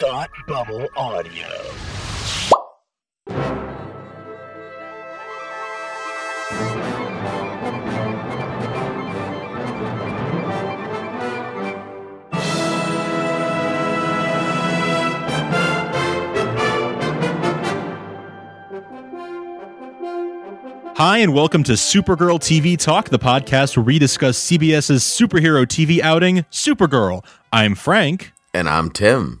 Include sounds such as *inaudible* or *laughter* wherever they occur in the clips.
Thought Bubble Audio. Hi, and welcome to Supergirl TV Talk, the podcast where we discuss CBS's superhero TV outing, Supergirl. I'm Frank. And I'm Tim.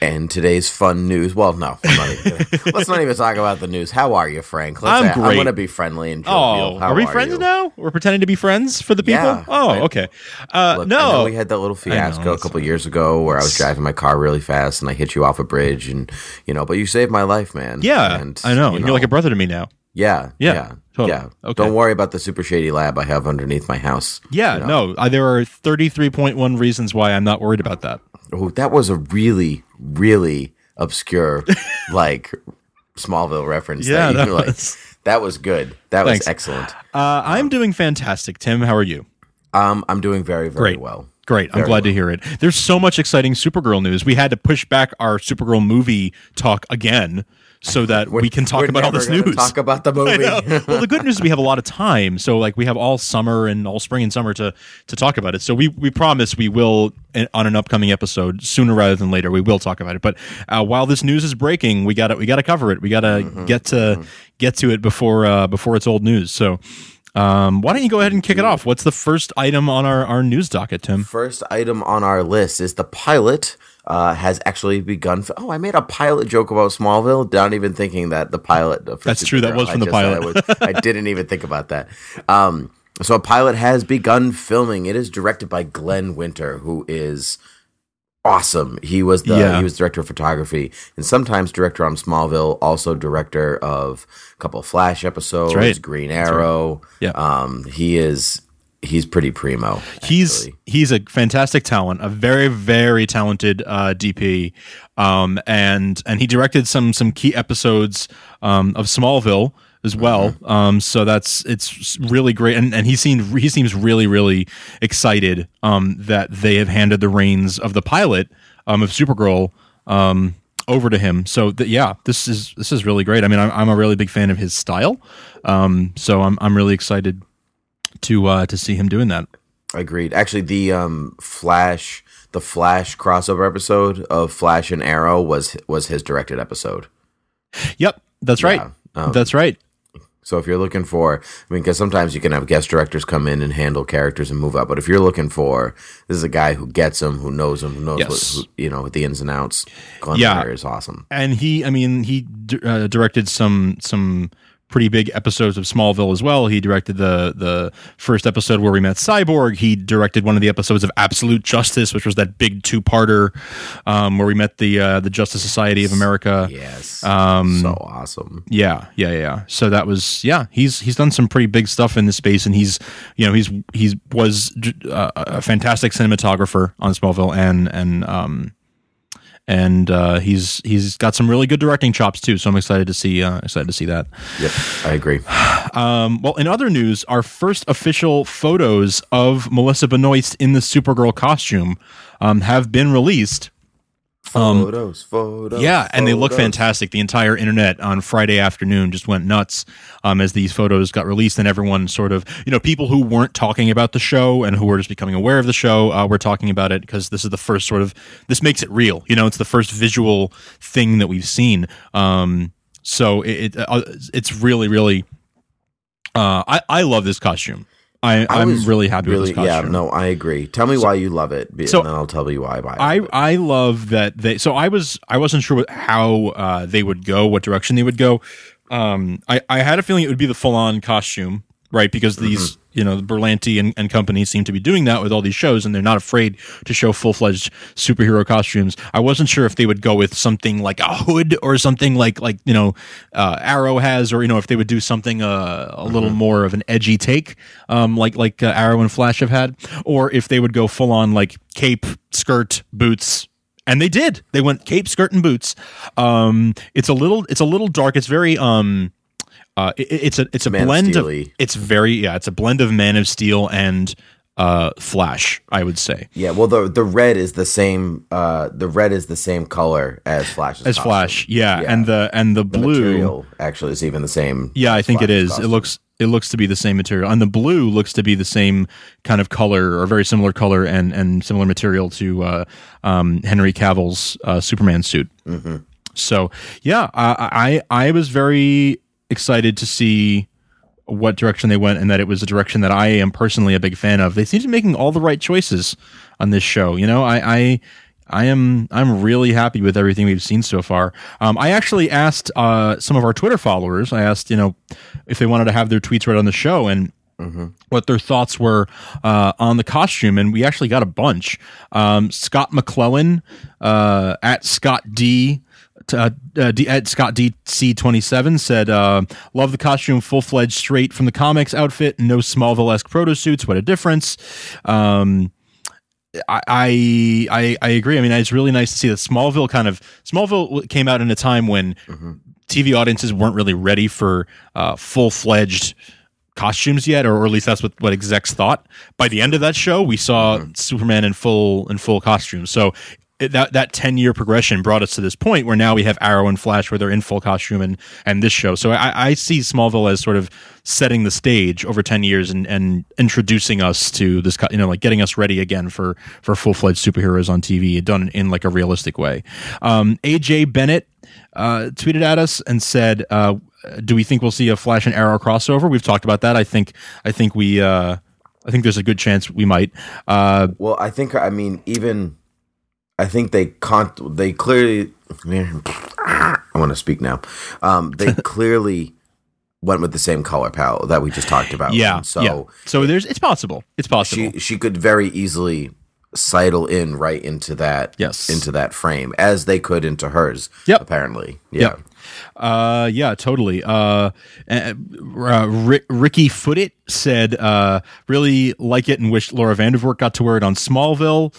And today's fun news. Well, no, not even, *laughs* let's not even talk about the news. How are you, Frank? Let's I'm say- great. I'm going to be friendly and Oh, jovial. How are we friends you? now? We're pretending to be friends for the people? Yeah. oh, I- okay. Uh, Look, no. we had that little fiasco a it's couple years ago where I was driving my car really fast and I hit you off a bridge, and you know, but you saved my life, man. yeah, and, I know. you You're like a brother to me now. yeah, Yeah, yeah, totally. yeah. Okay. Don't worry about the super shady lab I have underneath my house. Yeah, You know? no. Uh, there are 33.1 reasons why I'm not worried about that. Oh, that was a really, really obscure, *laughs* like Smallville reference. Yeah, that, that like, was- that was good. That Thanks. was excellent. Uh, I'm doing fantastic. Tim, how are you? Um, I'm doing very, very Great. well. Great. I'm Very glad to hear it. There's so much exciting Supergirl news. We had to push back our Supergirl movie talk again so that we can talk about all this news. Talk about the *laughs* movie. well, the good *laughs* news is we have a lot of time, so like we have all summer and all spring and summer to to talk about it. So we we promise we will on an upcoming episode sooner rather than later. We will talk about it. But uh, while this news is breaking, we got to we got to cover it. We got to Mm-hmm. get to get to it before uh, before it's old news. So. Um, why don't you go ahead and kick it off? What's the first item on our, our news docket, Tim? First item on our list is the pilot uh, has actually begun. F- oh, I made a pilot joke about Smallville, not even thinking that the pilot. That's true, that was from I the pilot. I, was- I didn't even think about that. Um, so a pilot has begun filming. It is directed by Glenn Winter, who is awesome. He was the Yeah. he was director of photography and sometimes director on Smallville, also director of a couple of Flash episodes, right. Green Arrow. Yeah. Um, he is he's pretty primo. he's he's a fantastic talent, a very very talented uh, DP, um, and and he directed some some key episodes um, of Smallville as well. Mm-hmm. Um, so that's it's really great, and and he seemed he seems really really excited um, that they have handed the reins of the pilot um, of Supergirl. Um, over to him. So th- yeah, this is this is really great. I mean, I'm, I'm a really big fan of his style. Um, so I'm I'm really excited to uh, to see him doing that. Agreed. Actually, the um, Flash, the Flash crossover episode of Flash and Arrow was was his directed episode. Yep, that's right. Yeah, um, that's right. So if you're looking for, I mean, because sometimes you can have guest directors come in and handle characters and move up, but if you're looking for, this is a guy who gets them, who knows them, who knows Yes. what, who, you know, the ins and outs. Glenn Yeah. Winter is awesome. And he, I mean, he d- uh, directed some some pretty big episodes of Smallville as well. He directed the the first episode where we met Cyborg. He directed one of the episodes of Absolute Justice, which was that big two parter um, where we met the uh, the Justice Society of America. Yes. Um, so awesome. Yeah, yeah, yeah. So that was yeah. He's he's done some pretty big stuff in this space, and he's you know he's he's was uh, a fantastic cinematographer on Smallville, and and um and uh, he's he's got some really good directing chops too. So I'm excited to see uh, excited to see that. Yep. I agree. *sighs* Um, well, in other news, our first official photos of Melissa Benoist in the Supergirl costume um, have been released. Photos, photos. Yeah, and they look fantastic. The entire internet on Friday afternoon just went nuts um, as these photos got released, and everyone sort of, you know, people who weren't talking about the show and who were just becoming aware of the show uh, were talking about it because this is the first sort of this makes it real. You know, it's the first visual thing that we've seen. Um, so it, it uh, it's really really. Uh, I I love this costume. I, I I'm really happy really, with this costume. Yeah, no, I agree. Tell me why you love it, so- and then I'll tell you why I buy it. I love that they so I was I wasn't sure how uh, they would go what direction they would go um, I, I had a feeling it would be the full on costume right because these you know Berlanti and, and company seem to be doing that with all these shows and they're not afraid to show full fledged superhero costumes. I wasn't sure if they would go with something like a hood or something like like you know uh, Arrow has or you know if they would do something uh, a little more of an edgy take um, like like uh, Arrow and Flash have had or if they would go full on like cape skirt boots and they did. They went cape skirt and boots. Um it's a little it's a little dark. It's very um uh it, it's a it's a Man blend of, Steel-y. it's very yeah it's a blend of man of steel and uh, Flash. I would say Yeah, well the the red is the same uh the red is the same color as Flash's as costume. Flash. Yeah, Yeah. and the and the, The blue. material actually is even the same. Yeah, I think it is. costume. It looks it looks to be the same material, and the blue looks to be the same kind of color or very similar color and and similar material to uh, um, Henry Cavill's uh, Superman suit. Mm-hmm. So yeah, I, I I was very excited to see what direction they went, and that it was a direction that I am personally a big fan of. They seem to be making all the right choices on this show. You know, I. I I am I'm really happy with everything we've seen so far. Um, I actually asked uh, some of our Twitter followers. I asked you know if they wanted to have their tweets read on the show and what their thoughts were uh, on the costume, and we actually got a bunch. Um, Scott McClellan uh, at Scott D. Uh, uh, D, at Scott DC twenty seven said, uh, "Love the costume, full fledged, straight from the comics outfit. No Smallville esque proto suits. What a difference!" Um, I, I I agree. I mean, it's really nice to see that Smallville kind of Smallville came out in a time when TV audiences weren't really ready for uh, full fledged costumes yet, or, or at least that's what, what execs thought. By the end of that show, we saw Superman in full in full costume. So it, that that ten year progression brought us to this point where now we have Arrow and Flash where they're in full costume and and this show. So I, I see Smallville as sort of setting the stage over ten years and and introducing us to this, you know, like getting us ready again for for full fledged superheroes on TV, done in like a realistic way. Um, AJ Bennett uh, tweeted at us and said, uh, "Do we think we'll see a Flash and Arrow crossover?" We've talked about that. I think I think we uh, I think there's a good chance we might. Uh, Well, I think I mean even I think they con they clearly I want to speak now. Um, they *laughs* clearly went with the same color palette that we just talked about. yeah, And so yeah. So there's it's possible. It's possible. she she could very easily sidle in right into that Yes. into that frame as they could into hers. Yep. Apparently. Yeah. Yep. Uh, yeah, totally. Uh, uh, Rick, Ricky Footit said, uh, really like it and wish Laura Vandervoort got to wear it on Smallville.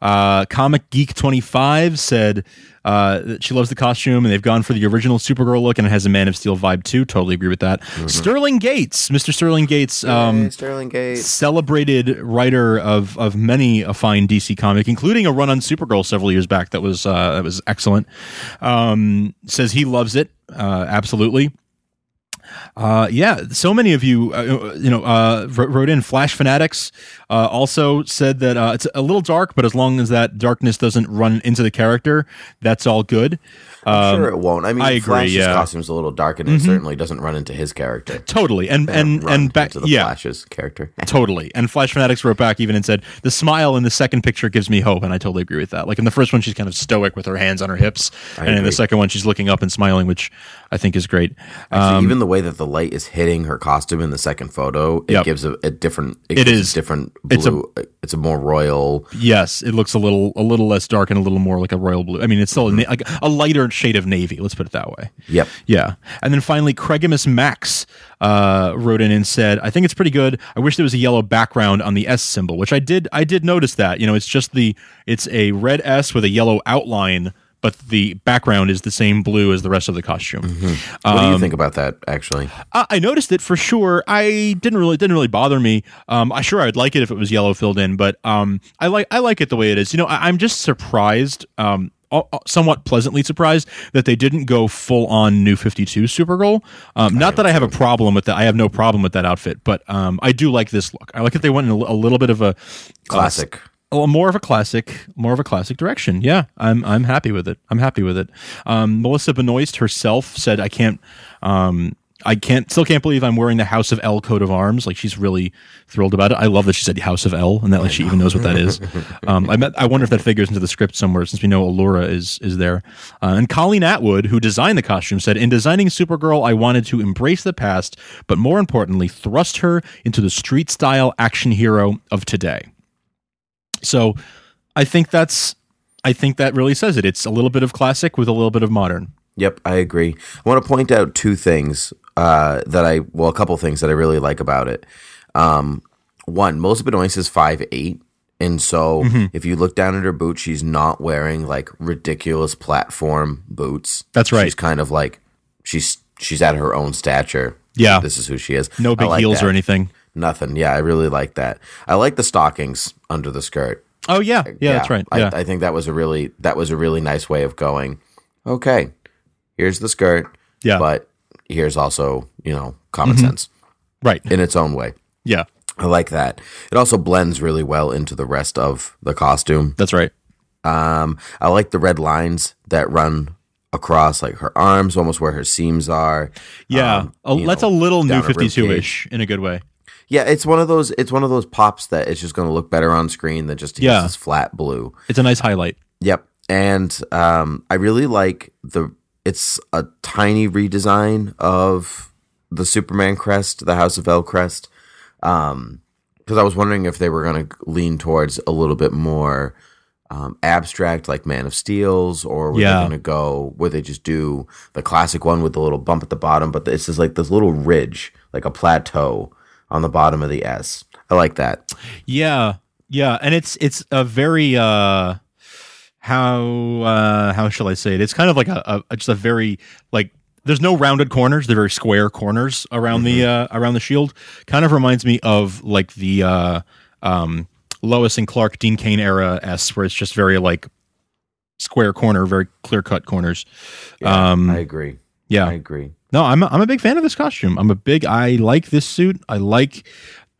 Uh, Comic Geek 25 said, uh, that she loves the costume and they've gone for the original Supergirl look and it has a Man of Steel vibe too. Totally agree with that. Sterling Gates, Mr. Sterling Gates, um, Hey, Sterling Gates. celebrated writer of of many a fine DC comic, including a run on Supergirl several years back that was uh, that was excellent. Um, says he loves it, uh, absolutely. Uh, yeah, so many of you, uh, you know, uh, wrote in. Flash fanatics uh, also said that uh, it's a little dark, but as long as that darkness doesn't run into the character, that's all good. I'm sure it won't. I mean, Um, I agree, Flash's yeah. Mm-hmm. costume's a little dark, and it certainly doesn't run into his character. Totally, and and and back, into the yeah, Flash's character. *laughs* Totally. And Flash Fanatics wrote back even and said, the smile in the second picture gives me hope. And I totally agree with that. Like in the first one, she's kind of stoic with her hands on her hips. and in the second one, she's looking up and smiling, which I think is great. Actually, Um, even the way that the light is hitting her costume in the second photo, it Yep. gives a, a different. It a is. different It's a- blue. It's a, more royal. yes, it looks a little a little less dark and a little more like a royal blue. I mean, it's still a, like a lighter shade of navy. Let's put it that way. Yep. Yeah. And then finally, Craigimus Max uh, wrote in and said, I think it's pretty good. I wish there was a yellow background on the S symbol, which I did I did notice that. You know, it's just the it's a red S with a yellow outline, but the background is the same blue as the rest of the costume. What do you Um, think about that? Actually, I, I noticed it for sure. I didn't really didn't really bother me. Um, I sure I'd like it if it was yellow filled in, but um, I like I like it the way it is. You know, I, I'm just surprised. Um, somewhat pleasantly surprised that they didn't go full on new 52 Supergirl. Um, not that I have a problem with that. I have no problem with that outfit, but um, I do like this look. I like that they went in a, a little bit of a classic. Oh, more of a classic, more of a classic direction. Yeah, I'm I'm happy with it. I'm happy with it. Um, Melissa Benoist herself said, "I can't, um, I can't, still can't believe I'm wearing the House of El coat of arms." Like she's really thrilled about it. I love that she said House of El and that like she even knows what that is. Um, I bet, I wonder if that figures into the script somewhere since we know Alura is is there. Uh, and Colleen Atwood, who designed the costume, said, "In designing Supergirl, I wanted to embrace the past, but more importantly, thrust her into the street style action hero of today." So I think that's I think that really says it. It's a little bit of classic with a little bit of modern. Yep, I agree. I want to point out two things uh, that I well, a couple things that I really like about it. Um, one, Melissa Benoist is five eight, and so Mm-hmm. if you look down at her boots, she's not wearing like ridiculous platform boots. That's right. She's kind of like she's she's at her own stature. Yeah. this is who she is. No big like heels that. or anything. Nothing. Yeah, I really like that. I like the stockings under the skirt. Oh yeah, yeah, that's right. I, Yeah, I think that was a really that was a really nice way of going. Okay, here's the skirt. Yeah. Mm-hmm. but here's also you know common sense right. in its own way. Yeah, I like that. It also blends really well into the rest of the costume. that's right. Um, I like the red lines that run across like her arms, almost where her seams are. Yeah, Um, a, that's know, a little new fifty two ish in a good way. Yeah, it's one of those. It's one of those pops that it's just going to look better on screen than just Yeah. this flat blue. It's a nice highlight. Yep, and um, I really like the. It's a tiny redesign of the Superman crest, the House of El crest, because I was wondering if they were going to lean towards a little bit more um, abstract, like Man of Steel's, or were Yeah. they going to go where they just do the classic one with the little bump at the bottom, but it's just like this little ridge, like a plateau on the bottom of the S. I like that. Yeah, yeah, and it's it's a very uh how uh how shall I say it? It's kind of like a, a just a very like there's no rounded corners, they're very square corners around the uh around the shield. Kind of reminds me of like the uh um Lois and Clark Dean Cain era S where it's just very like square corner, very clear cut corners. um I agree. yeah. I agree. No, I'm a, I'm a big fan of this costume. I'm a big. I like this suit. I like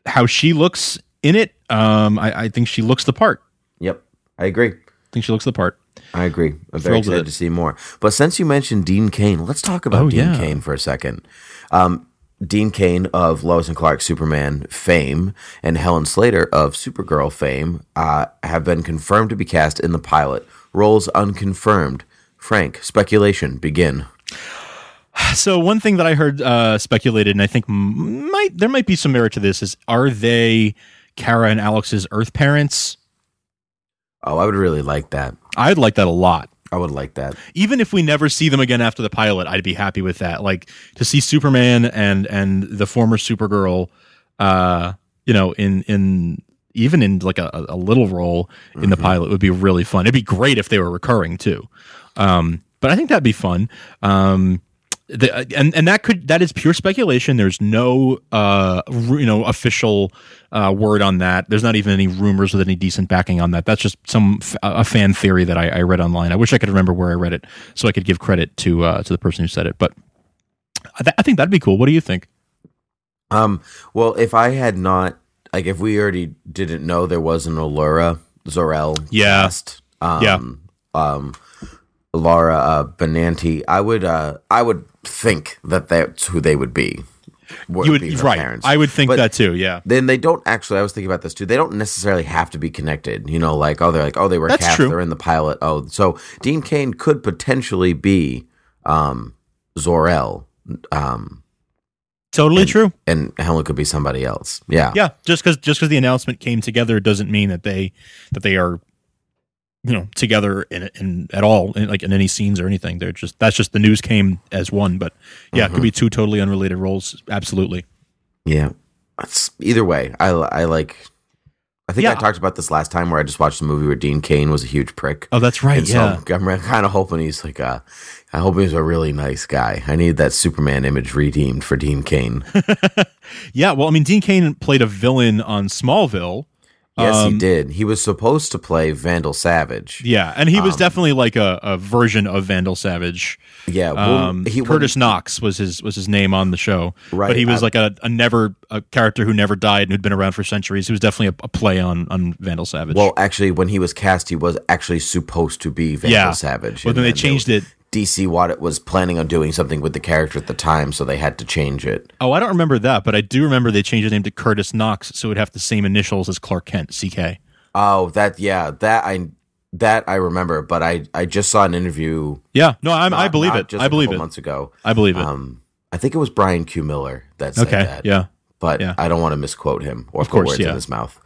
how she looks in it. Um, I, I think she looks the part. Yep, I agree. I think she looks the part. I agree. I'm very Thrilled excited to see more. But since you mentioned Dean Cain, let's talk about Oh, Dean yeah. Cain for a second. Um, Dean Cain of Lois and Clark Superman fame and Helen Slater of Supergirl fame uh, have been confirmed to be cast in the pilot. Roles unconfirmed. Frank, speculation, begin. *sighs* So one thing that I heard uh, speculated, and I think might there might be some merit to this, is are they Kara and Alex's Earth parents? Oh, I would really like that. I'd like that a lot. I would like that. Even if we never see them again after the pilot, I'd be happy with that. Like to see Superman and and the former Supergirl, uh, you know, in in even in like a, a little role in the pilot would be really fun. It'd be great if they were recurring too. Um, but I think that'd be fun. Um, the, and and that could that is pure speculation. There's no uh you know official uh, word on that. There's not even any rumors with any decent backing on that. That's just some f- a fan theory that I, I read online. I wish I could remember where I read it so I could give credit to uh, to the person who said it. But I, th- I think that'd be cool. What do you think? Um, well, if I had not, like, if we already didn't know there was an Alura Zor-El Yeah. cast, um, Yeah. um, Laura uh, Benanti, I would, uh, I would think that that's who they would be. You would be right. parents. I would think But that too. Yeah. Then they don't actually. I was thinking about this too. They don't necessarily have to be connected. You know, like oh, they're like oh, they were That's cast. true. They're in the pilot. Oh, so Dean Cain could potentially be um, Zor-El, um, Totally true. and Helen could be somebody else. Yeah, Yeah, just because just because the announcement came together doesn't mean that they that they are you know together in, in at all in, like in any scenes or anything. They're just that's just the news came as one, but yeah, it could be mm-hmm. two totally unrelated roles. Absolutely. Yeah. It's, either way, I, I like. I think I talked about this last time where I just watched a movie where Dean Cain was a huge prick. Oh, that's right. and yeah. so I'm kind of hoping he's like a. I hope he's a really nice guy. I need that Superman image redeemed for Dean Cain. *laughs* yeah. Well, I mean, Dean Cain played a villain on Smallville. Yes, he Um, did. He was supposed to play Vandal Savage. Yeah, and he was Um, definitely like a, a version of Vandal Savage. Yeah, well, Um, he Curtis Knox was his was his name on the show, Right, But he was I- like a, a never a character who never died and who'd been around for centuries. He was definitely a, a play on on Vandal Savage. Well, actually, when he was cast, he was actually supposed to be Vandal Yeah. Savage. But then they changed it. DC Watt was planning on doing something with the character at the time, so they had to change it. oh, I don't remember that, but I do remember they changed his name to Curtis Knox, so it would have the same initials as Clark Kent, CK. Oh, that yeah, that I that I remember, but I I just saw an interview. Yeah, no, I'm, I believe it. Just I a believe it. Months ago, I believe it. um, I think it was Brian Q. Miller that said okay, that. yeah. but yeah. I don't want to misquote him or Of put course, words yeah. in his mouth.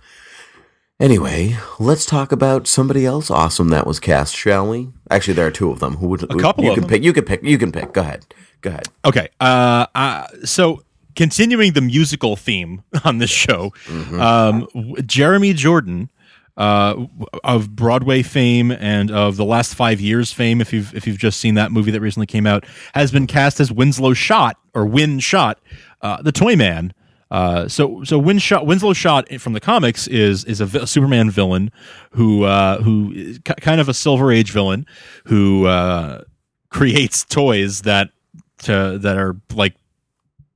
Anyway, let's talk about somebody else awesome that was cast, shall we? Actually, there are two of them. Who would a couple you of can them. pick? You can pick. You can pick. Go ahead. Go ahead. Okay. Uh, uh, so continuing the musical theme *laughs* on this show, Mm-hmm. um, Jeremy Jordan uh, of Broadway fame and of the last five years fame, if you've if you've just seen that movie that recently came out, has been cast as Winslow Schott or Winn Schott, uh, the Toy Man. Uh, so so Winshaw, Winslow Schott from the comics is is a, Superman villain who uh, who kind of a Silver Age villain who uh, creates toys that to, that are like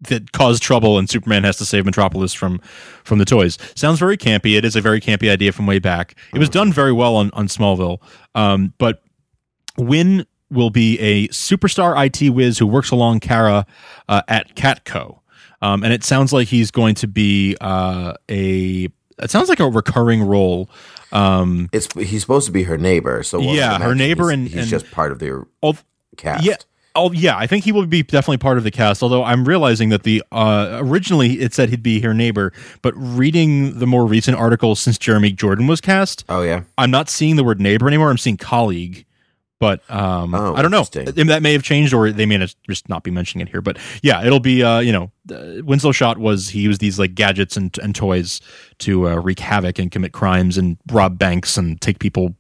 that cause trouble and Superman has to save Metropolis from from the toys. Sounds very campy. It is a very campy idea from way back. It was done very well on on Smallville, um, but Winn will be a superstar IT whiz who works along Kara uh, at Catco, um, and it sounds like he's going to be uh, a. It sounds like a recurring role. Um, It's he's supposed to be her neighbor, so we'll Yeah, her neighbor he's, and- he's and- just part of the al- cast. Yeah. Oh yeah, I think he will be definitely part of the cast. Although I'm realizing that the uh, originally it said he'd be her neighbor, but reading the more recent articles since Jeremy Jordan was cast, Oh yeah. I'm not seeing the word neighbor anymore. I'm seeing colleague. But um, Oh, I don't know. That may have changed, or they may just not be mentioning it here. But yeah, it'll be. Uh, you know, uh, Winslow Schott was he used these like gadgets and, and toys to uh, wreak havoc and commit crimes and rob banks and take people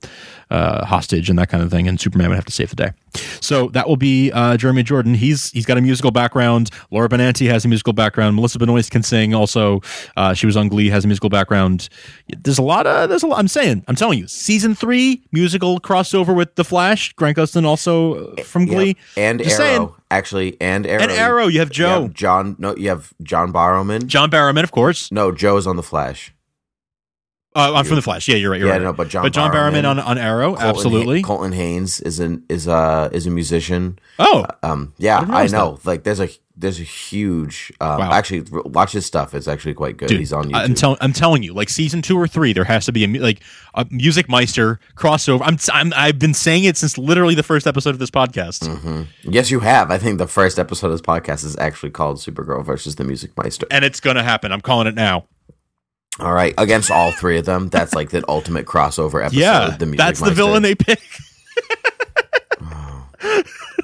uh, hostage and that kind of thing. And Superman would have to save the day. So that will be uh, Jeremy Jordan. He's he's got a musical background. Laura Benanti has a musical background. Melissa Benoist can sing. Also, uh, she was on Glee. Has a musical background. There's a lot of there's a lot. I'm saying I'm telling you. Season three musical crossover with The Flash. Grant Gustin also uh, from. Glee. And Just Arrow, saying. Actually, and Arrow. And Arrow. You have You Joe. have John. No, you have John Barrowman. John Barrowman, of course. No, Joe's on the Flash. Uh, I'm from The Flash. Yeah, you're right. You're Yeah, right. no, but John but John Barrowman, Barrowman, on, on Arrow. Colton absolutely. Ha- Colton Haynes is an is a is a musician. oh, Um, yeah, I realize know. Like, there's a there's a huge. Um, Wow. Actually, watch his stuff. It's actually quite good. dude, He's on YouTube. I'm telling. I'm telling you, like season two or three, there has to be a like a Music Meister crossover. I'm, I'm I've been saying it since literally the first episode of this podcast. Mhm. Yes, you have. I think the first episode of this podcast is actually called Supergirl versus the Music Meister. and it's gonna happen. I'm calling it now. All right, against all three of them, that's like the ultimate crossover episode. yeah, the Music that's the villain they pick. *laughs*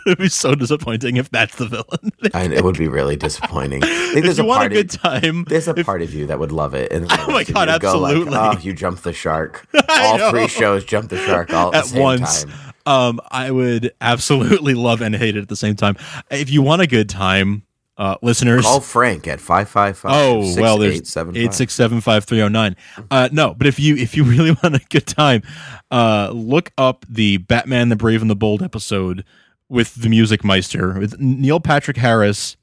It'd be so disappointing if that's the villain. I, it would be really disappointing. *laughs* If there's you a want a good of, time, there's a if- part of you that would love it. And *laughs* Oh my God, you'd go like, absolutely. oh, you jumped the shark. All three shows jumped the shark all at, at the same once. time. Um, I would absolutely love and hate it at the same time. If you want a good time, uh, listeners, Call Frank at five five five. Oh well, there's eight six seven five three zero nine. Uh, no, but if you if you *laughs* really want a good time, uh, look up the Batman: The Brave and the Bold episode with the Music Meister with Neil Patrick Harris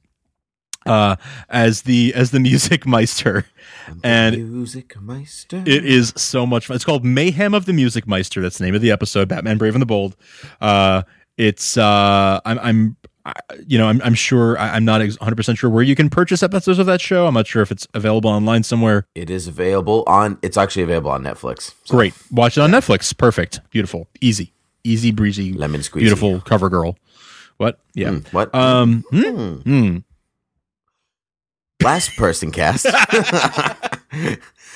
uh, as the as the *laughs* Music Meister, and Music Meister. it is so much fun. It's called Mayhem of the Music Meister. That's the name of the episode. Batman: Brave and the Bold. Uh, it's uh, I'm I'm. You know, I'm, I'm sure I'm not 100 percent sure where you can purchase episodes of that show. I'm not sure if it's available online somewhere. It is available on. It's actually available on Netflix. So, Great, watch it on Netflix. Perfect, beautiful, easy, easy breezy, Lemon squeezy. beautiful cover girl. What? Yeah. Hmm, what? Um. hmm? Hmm. Last person cast. *laughs*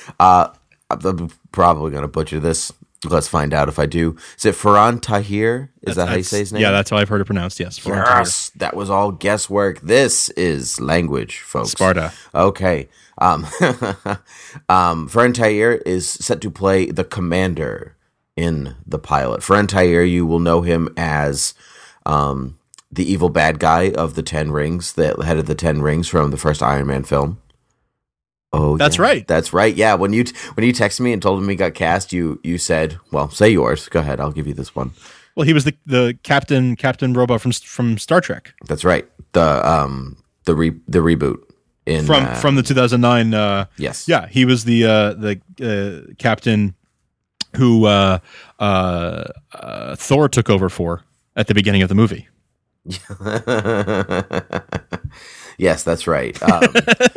*laughs* uh, I'm probably gonna butcher this. Let's find out if I do. Is it Faran Tahir? Is that how you say his name? Yeah, that's how I've heard it pronounced. Yes. Florent Tahir. That was all guesswork. This is language, folks. Sparta. Okay. Um, *laughs* um, Faran Tahir is set to play the commander in the pilot. Faran Tahir, you will know him as um, the evil bad guy of the Ten Rings, the head of the Ten Rings from the first Iron Man film. Oh, That's yeah. right. That's right. Yeah, when you when you texted me and told me he got cast, you you said, "Well, say yours. Go ahead. I'll give you this one." Well, he was the the captain Captain Robau from from Star Trek That's right. The um the re the reboot in from uh, from the 2009. Uh, yes yeah, he was the uh, the uh, captain who uh, uh, uh, Thor took over for at the beginning of the movie. *laughs* yes, that's right. Um,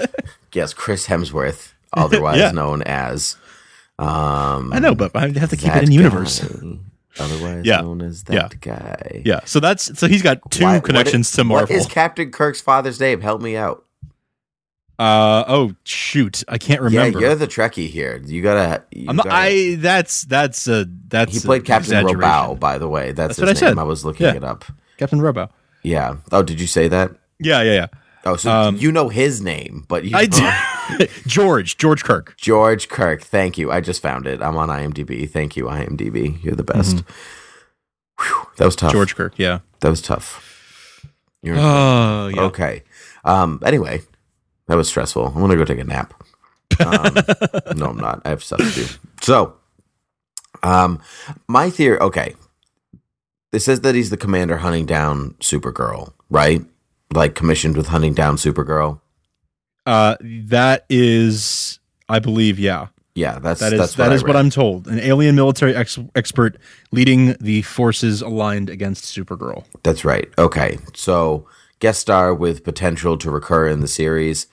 *laughs* yes, Chris Hemsworth, otherwise Yeah. known as um, I know, but I have to keep it in universe. guy, otherwise Yeah. known as Yeah. that guy. Yeah, so that's so he's got two Why- connections is- to Marvel. What is Captain Kirk's father's name? Help me out. uh oh shoot, I can't remember. Yeah, you're the Trekkie here. You gotta. You I'm not, gotta- I that's that's a that's he played Captain. Robau, by the way. That's, That's what his I said. I was looking Yeah. it up. Captain Robau. Yeah. Oh, did you say that? Yeah, yeah, yeah. Oh, so Um, you know his name, but you I don't- *laughs* George George Kirk. George Kirk. Thank you. I just found it. I'm on IMDb. Thank you, IMDb. You're the best. Whew, that was tough. Mm-hmm. George Kirk. Yeah. That was tough. You're Oh yeah. okay. Um. Anyway, That was stressful. I'm gonna go take a nap. Um, *laughs* no, I'm not. I have stuff to do. So, um, my theory. Okay, it says that he's the commander hunting down Supergirl, right? Like commissioned with hunting down Supergirl. Uh, that is, I believe, yeah. Yeah, that's That is that's that what is I what read. I'm told. An alien military ex- expert leading the forces aligned against Supergirl. That's right. Okay, so guest star with potential to recur in the series.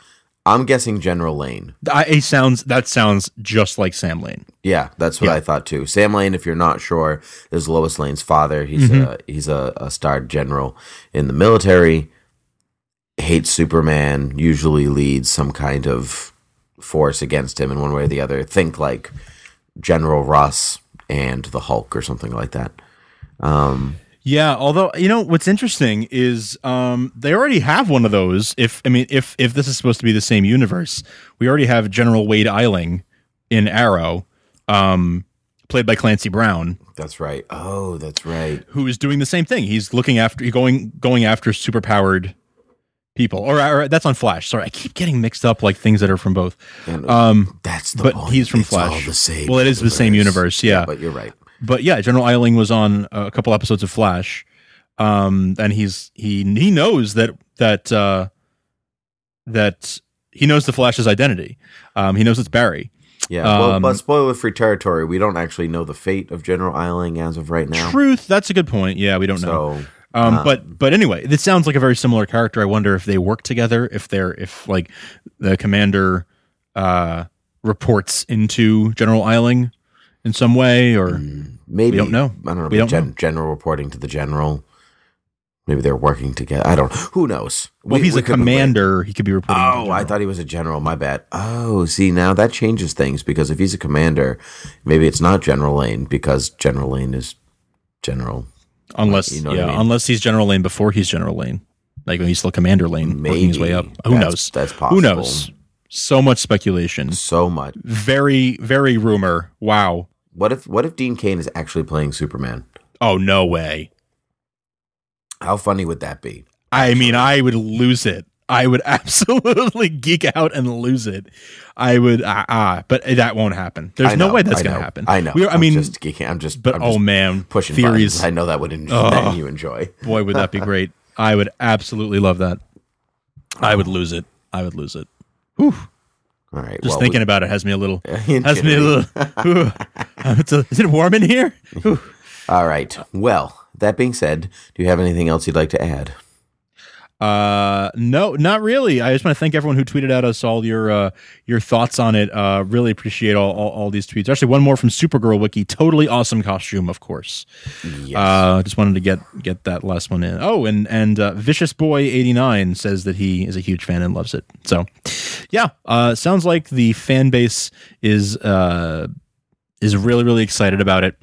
I'm guessing General Lane. I, sounds that sounds just like Sam Lane. Yeah, that's what Yeah. I thought too. Sam Lane, if you're not sure, is Lois Lane's father. He's Mm-hmm. a he's a, a starred general in the military. Hates Superman. Usually leads some kind of force against him in one way or the other. Think like General Ross and the Hulk or something like that. Um, Yeah, although you know what's interesting is um, they already have one of those. If I mean, if if this is supposed to be the same universe, we already have General Wade Eiling in Arrow, um, played by Clancy Brown, that's right. Oh, that's right. who is doing the same thing. He's looking after going going after superpowered people, or, or that's on Flash. Sorry, I keep getting mixed up like things that are from both. Um, that's the but point. he's from It's all Flash. the same Well, it is the same universe, yeah. but you're right. but yeah, General Eiling was on a couple episodes of Flash, um, and he's he he knows that that uh, that he knows the Flash's identity. Um, he knows it's Barry. Yeah, well, Um, but spoiler free territory. We don't actually know the fate of General Eiling as of right now. Truth, that's a good point. Yeah, we don't know. Um, uh, but but anyway, this sounds like a very similar character. I wonder if they work together. If they're if like the commander uh, reports into General Eiling in some way, or maybe we don't know. I don't know. We don't gen- know. General reporting to the general. Maybe they're working together. I don't. Who knows? well, We- he's we a commander, he could be reporting. to Oh, I thought he was a general. My bad. Oh, see now that changes things because if he's a commander, maybe it's not General Lane because General Lane is general. Unless You know yeah, I mean? unless he's General Lane before he's General Lane, like when he's still Commander Lane, working his way up. Who That's- knows? that's possible. Who knows? So much speculation. So much. Very very rumor. Wow. What if what if Dean Cain is actually playing Superman? Oh no way. How funny would that be? I mean, I would lose it. I would *laughs* absolutely geek out and lose it. I would ah, ah but that won't happen. There's I no way that's going to know, happen. I know. We are, I I'm mean, just geeking. I'm just. but I'm oh man, pushing theories. buttons. I know that would en- Oh. that you enjoy. *laughs* Boy, would that be great. I would absolutely love that. I would lose it. I would lose it. Whew. All right. Just well, thinking we- about it has me a little *laughs* has me a little. Uh, a- is it warm in here? All right. Well, that being said, do you have anything else you'd like to add? Uh, no, not really. I just want to thank everyone who tweeted at us all your uh, your thoughts on it. Uh, really appreciate all, all all these tweets. Actually, one more from Supergirl Wiki. Totally awesome costume, of course. Yes. Uh, just wanted to get get that last one in. Oh, and and uh, Vicious Boy eighty nine says that he is a huge fan and loves it. So, yeah, uh, sounds like the fan base is uh is really really excited about it.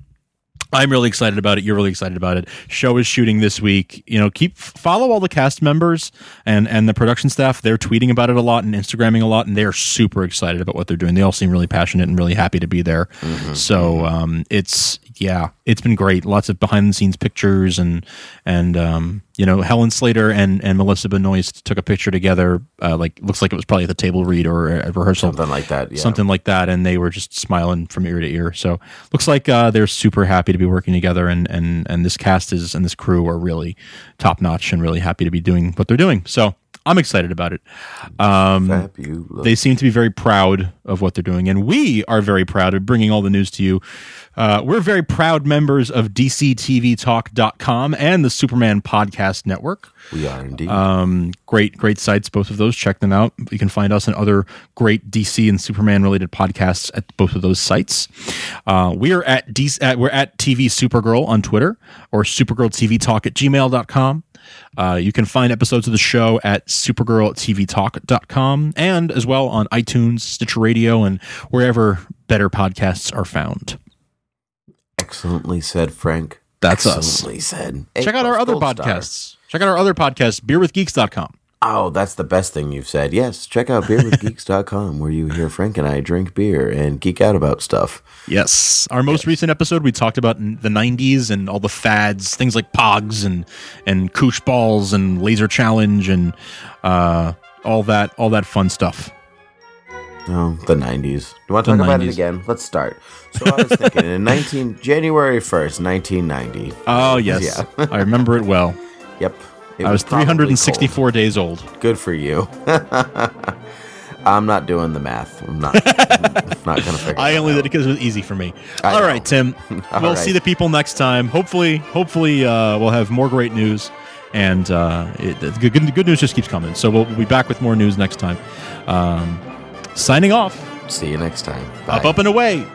I'm really excited about it. You're really excited about it. Show is shooting this week. You know, keep follow all the cast members and and the production staff. They're tweeting about it a lot and Instagramming a lot, and they're super excited about what they're doing. They all seem really passionate and really happy to be there. So um, it's yeah, it's been great. Lots of behind the scenes pictures and and um, you know Helen Slater and and Melissa Benoist took a picture together. Uh, like looks like it was probably at the table read or a rehearsal Something like that. Yeah. something like that, and they were just smiling from ear to ear. So looks like uh, they're super happy to be working together, and and and this cast is and this crew are really top notch and really happy to be doing what they're doing. So I'm excited about it. Um, Fabulous. they seem to be very proud of what they're doing, and we are very proud of bringing all the news to you. Uh, we're very proud members of DCTVTalk.com and the Superman Podcast Network. we are indeed. Um, great, great sites, both of those. Check them out. You can find us and other great DC and Superman related podcasts at both of those sites. Uh, we are at, at we're at TV Supergirl on Twitter or Supergirl TV Talk at gmail.com. Uh, you can find episodes of the show at supergirltvtalk.com and as well on iTunes, Stitcher Radio, and wherever better podcasts are found. Excellently said, Frank. That's us. Excellently said. Check out our other podcasts. Check out our other podcasts, beerwithgeeks.com. Oh, that's the best thing you've said. Yes, check out beerwithgeeks.com where you hear Frank and I drink beer and geek out about stuff. Yes. Our most recent episode, we talked about the 90s and all the fads, things like Pogs and, and Koosh Balls and Laser Challenge and uh, all that all that fun stuff. Oh, the nineties. Do you want to The talk about it again? Let's start. So I was thinking in nineteen January first, nineteen ninety. Oh yes, Yeah. I remember it well. *laughs* Yep. It I was probably 364 days old. Good for you. *laughs* I'm not doing the math. I'm not. I'm *laughs* not gonna figure. I only out. did it because it was easy for me. I All know. right, Tim. *laughs* All we'll right. see the people next time. Hopefully, hopefully uh, we'll have more great news, and uh, it, the good, good news just keeps coming. So we'll, we'll be back with more news next time. Um, signing off. See you next time. Up, up, and away.